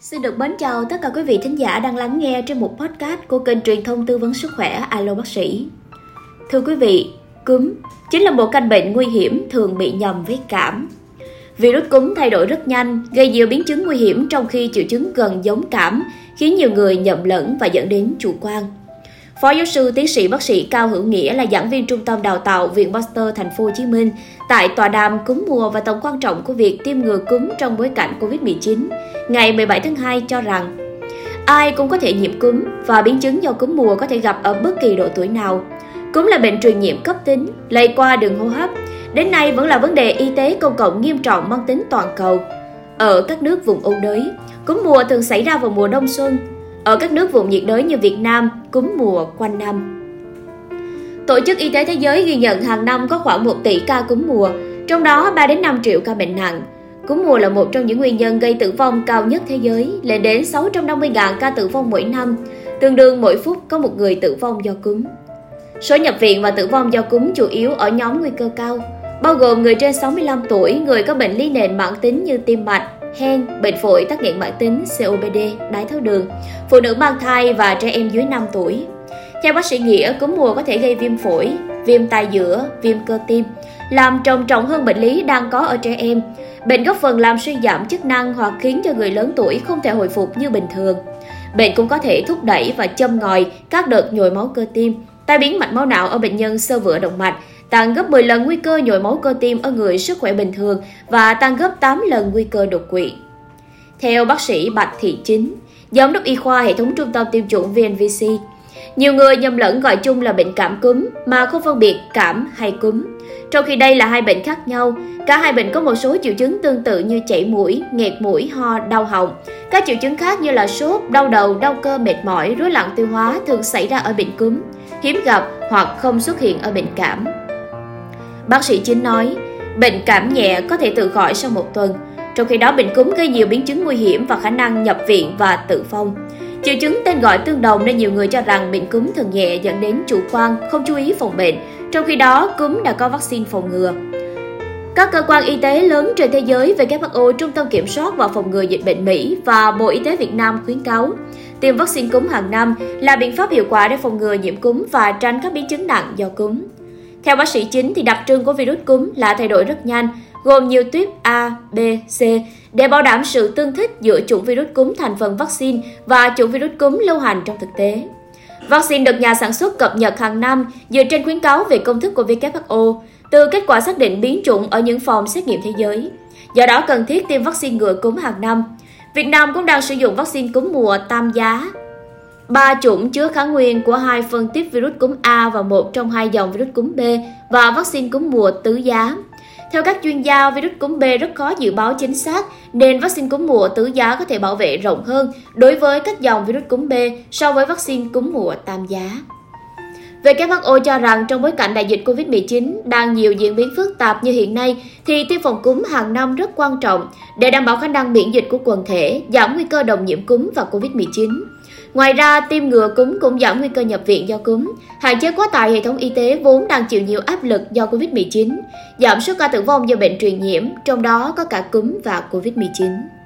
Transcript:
Xin được mến chào tất cả quý vị thính giả đang lắng nghe trên một podcast của kênh truyền thông tư vấn sức khỏe Alo Bác sĩ. Thưa quý vị, cúm chính là một căn bệnh nguy hiểm thường bị nhầm với cảm. Virus cúm thay đổi rất nhanh, gây nhiều biến chứng nguy hiểm trong khi triệu chứng gần giống cảm, khiến nhiều người nhầm lẫn và dẫn đến chủ quan. Phó giáo sư tiến sĩ bác sĩ Cao Hữu Nghĩa là giảng viên trung tâm đào tạo Viện Pasteur Thành phố Hồ Chí Minh tại tọa đàm cúm mùa và tầm quan trọng của việc tiêm ngừa cúm trong bối cảnh Covid-19 ngày 17 tháng 2 cho rằng ai cũng có thể nhiễm cúm và biến chứng do cúm mùa có thể gặp ở bất kỳ độ tuổi nào. Cúm là bệnh truyền nhiễm cấp tính, lây qua đường hô hấp. Đến nay vẫn là vấn đề y tế công cộng nghiêm trọng mang tính toàn cầu. Ở các nước vùng ôn đới, cúm mùa thường xảy ra vào mùa đông xuân, ở các nước vùng nhiệt đới như Việt Nam, cúm mùa quanh năm. Tổ chức Y tế Thế giới ghi nhận hàng năm có khoảng 1 tỷ ca cúm mùa, trong đó 3 đến 5 triệu ca bệnh nặng. Cúm mùa là một trong những nguyên nhân gây tử vong cao nhất thế giới, lên đến 650.000 ca tử vong mỗi năm, tương đương mỗi phút có một người tử vong do cúm. Số nhập viện và tử vong do cúm chủ yếu ở nhóm nguy cơ cao, bao gồm người trên 65 tuổi, người có bệnh lý nền mãn tính như tim mạch, hen, bệnh phổi, tắc nghẽn mãn tính, COPD, đái tháo đường, phụ nữ mang thai và trẻ em dưới 5 tuổi. Theo bác sĩ Nghĩa, cúm mùa có thể gây viêm phổi, viêm tai giữa, viêm cơ tim, làm trầm trọng hơn bệnh lý đang có ở trẻ em. Bệnh góp phần làm suy giảm chức năng hoặc khiến cho người lớn tuổi không thể hồi phục như bình thường. Bệnh cũng có thể thúc đẩy và châm ngòi các đợt nhồi máu cơ tim, tai biến mạch máu não ở bệnh nhân sơ vữa động mạch, tăng gấp 10 lần nguy cơ nhồi máu cơ tim ở người sức khỏe bình thường và tăng gấp 8 lần nguy cơ đột quỵ. Theo bác sĩ Bạch Thị Chính, giám đốc y khoa hệ thống trung tâm tiêm chủng VNVC, nhiều người nhầm lẫn gọi chung là bệnh cảm cúm mà không phân biệt cảm hay cúm. Trong khi đây là hai bệnh khác nhau, cả hai bệnh có một số triệu chứng tương tự như chảy mũi, nghẹt mũi, ho, đau họng. Các triệu chứng khác như là sốt, đau đầu, đau cơ, mệt mỏi, rối loạn tiêu hóa thường xảy ra ở bệnh cúm, hiếm gặp hoặc không xuất hiện ở bệnh cảm. Bác sĩ chính nói, bệnh cảm nhẹ có thể tự khỏi sau một tuần, trong khi đó bệnh cúm gây nhiều biến chứng nguy hiểm và khả năng nhập viện và tử vong. Triệu chứng tên gọi tương đồng nên nhiều người cho rằng bệnh cúm thường nhẹ dẫn đến chủ quan, không chú ý phòng bệnh, trong khi đó cúm đã có vaccine phòng ngừa. Các cơ quan y tế lớn trên thế giới WHO, Trung tâm Kiểm soát và Phòng ngừa Dịch bệnh Mỹ và Bộ Y tế Việt Nam khuyến cáo tiêm vaccine cúm hàng năm là biện pháp hiệu quả để phòng ngừa nhiễm cúm và tránh các biến chứng nặng do cúm. Theo bác sĩ chính thì đặc trưng của virus cúm là thay đổi rất nhanh, gồm nhiều tuyếp A, B, C để bảo đảm sự tương thích giữa chủng virus cúm thành phần vaccine và chủng virus cúm lưu hành trong thực tế. Vaccine được nhà sản xuất cập nhật hàng năm dựa trên khuyến cáo về công thức của WHO từ kết quả xác định biến chủng ở những phòng xét nghiệm thế giới. Do đó cần thiết tiêm vaccine ngừa cúm hàng năm. Việt Nam cũng đang sử dụng vaccine cúm mùa tam giá. Ba chủng chứa kháng nguyên của hai phân tiếp virus cúm A và một trong hai dòng virus cúm B và vaccine cúm mùa tứ giá. Theo các chuyên gia, virus cúm B rất khó dự báo chính xác nên vaccine cúm mùa tứ giá có thể bảo vệ rộng hơn đối với các dòng virus cúm B so với vaccine cúm mùa tam giá. WHO cho rằng trong bối cảnh đại dịch COVID-19 đang nhiều diễn biến phức tạp như hiện nay thì tiêm phòng cúm hàng năm rất quan trọng để đảm bảo khả năng miễn dịch của quần thể, giảm nguy cơ đồng nhiễm cúm và COVID-19. Ngoài ra, tiêm ngừa cúm cũng giảm nguy cơ nhập viện do cúm, hạn chế quá tải hệ thống y tế vốn đang chịu nhiều áp lực do COVID-19, giảm số ca tử vong do bệnh truyền nhiễm, trong đó có cả cúm và COVID-19.